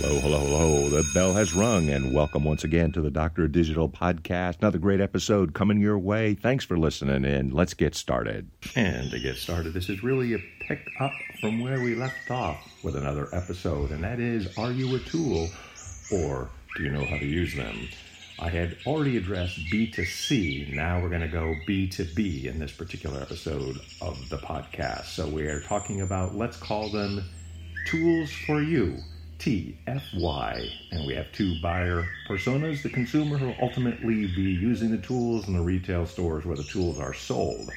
Hello, hello, hello. The bell has rung, and welcome once again to the Doctor Digital podcast. Another great episode coming your way. Thanks for listening in. Let's get started. And to get started, this is really a pick up from where we left off with another episode, and that is Are you a tool or do you know how to use them? I had already addressed B2C. Now we're going to go B2B in this particular episode of the podcast. So we are talking about, let's call them tools for you. TFY. And we have two buyer personas the consumer who ultimately be using the tools and the retail stores where the tools are sold.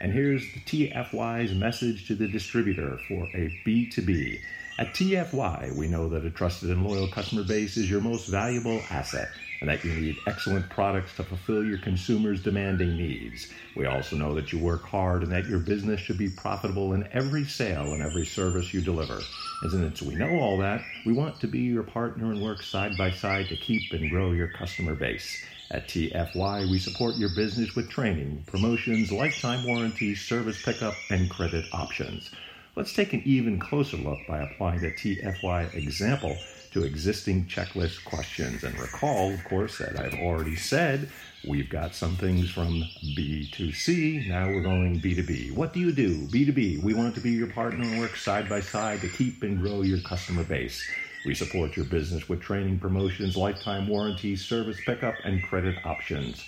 And here's the TFY's message to the distributor for a B2B. At TFY, we know that a trusted and loyal customer base is your most valuable asset and that you need excellent products to fulfill your consumers' demanding needs. We also know that you work hard and that your business should be profitable in every sale and every service you deliver. And since we know all that, we want to be your partner and work side by side to keep and grow your customer base. At TFY, we support your business with training, promotions, lifetime warranties, service pickup, and credit options. Let's take an even closer look by applying the TFY example to existing checklist questions. And recall, of course, that I've already said we've got some things from B2C. Now we're going B2B. What do you do? B2B. We want to be your partner and work side by side to keep and grow your customer base. We support your business with training, promotions, lifetime warranties, service pickup, and credit options.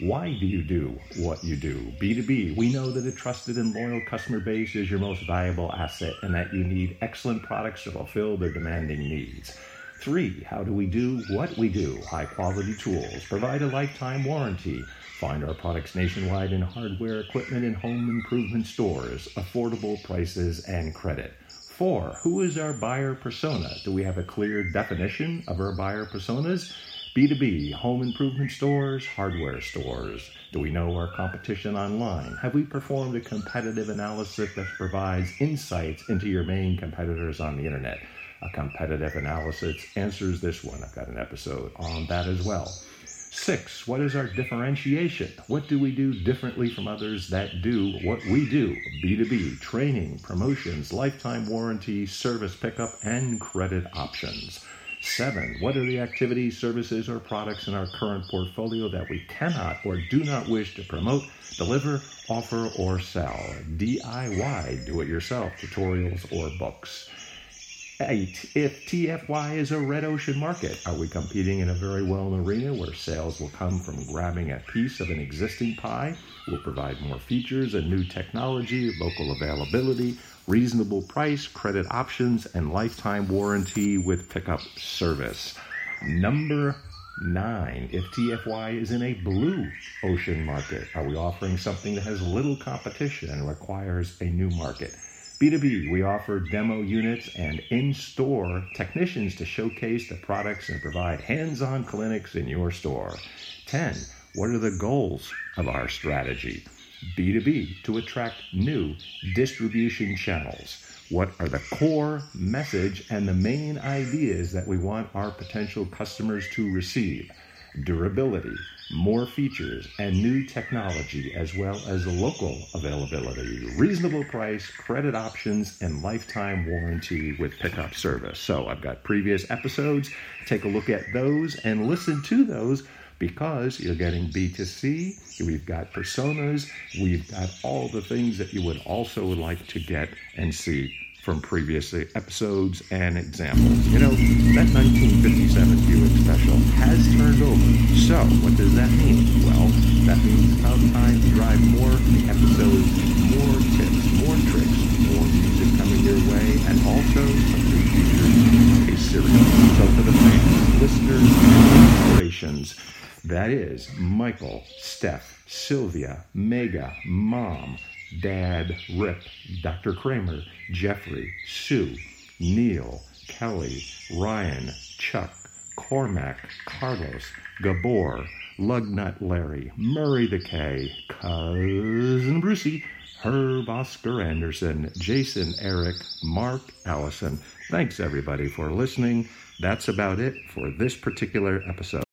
Why do you do what you do? B2B, we know that a trusted and loyal customer base is your most valuable asset and that you need excellent products to fulfill their demanding needs. Three, how do we do what we do? High quality tools, provide a lifetime warranty, find our products nationwide in hardware, equipment, and home improvement stores, affordable prices, and credit. Four, who is our buyer persona? Do we have a clear definition of our buyer personas? B2B, home improvement stores, hardware stores. Do we know our competition online? Have we performed a competitive analysis that provides insights into your main competitors on the internet? A competitive analysis answers this one. I've got an episode on that as well. Six, what is our differentiation? What do we do differently from others that do what we do? B2B, training, promotions, lifetime warranty, service pickup, and credit options. Seven, what are the activities, services, or products in our current portfolio that we cannot or do not wish to promote, deliver, offer, or sell? DIY, do it yourself, tutorials, or books. Eight, if TFY is a red ocean market, are we competing in a very well arena where sales will come from grabbing a piece of an existing pie? We'll provide more features and new technology, local availability, reasonable price, credit options, and lifetime warranty with pickup service. Number nine, if TFY is in a blue ocean market, are we offering something that has little competition and requires a new market? B2B, we offer demo units and in store technicians to showcase the products and provide hands on clinics in your store. 10. What are the goals of our strategy? B2B to attract new distribution channels. What are the core message and the main ideas that we want our potential customers to receive? Durability, more features, and new technology, as well as local availability, reasonable price, credit options, and lifetime warranty with pickup service. So I've got previous episodes. Take a look at those and listen to those because you're getting B2C, we've got personas, we've got all the things that you would also like to get and see from previous episodes and examples. You know, that 1957 Buick Special has turned over. So, what does that mean? Well, that means it's about time to drive more episodes, more tips, more tricks, more music coming your way, and also some new features, a series. So, for the fans, listeners, that is Michael, Steph, Sylvia, Mega, Mom, Dad, Rip, Dr. Kramer, Jeffrey, Sue, Neil, Kelly, Ryan, Chuck, Cormac, Carlos, Gabor, Lugnut Larry, Murray the K, Cousin Brucey, Herb Oscar Anderson, Jason Eric, Mark Allison. Thanks everybody for listening. That's about it for this particular episode.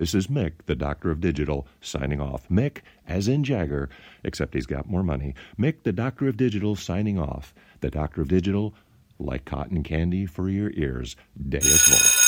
This is Mick, the Doctor of Digital, signing off. Mick, as in Jagger, except he's got more money. Mick, the Doctor of Digital, signing off. The Doctor of Digital, like cotton candy for your ears. Deus Vult.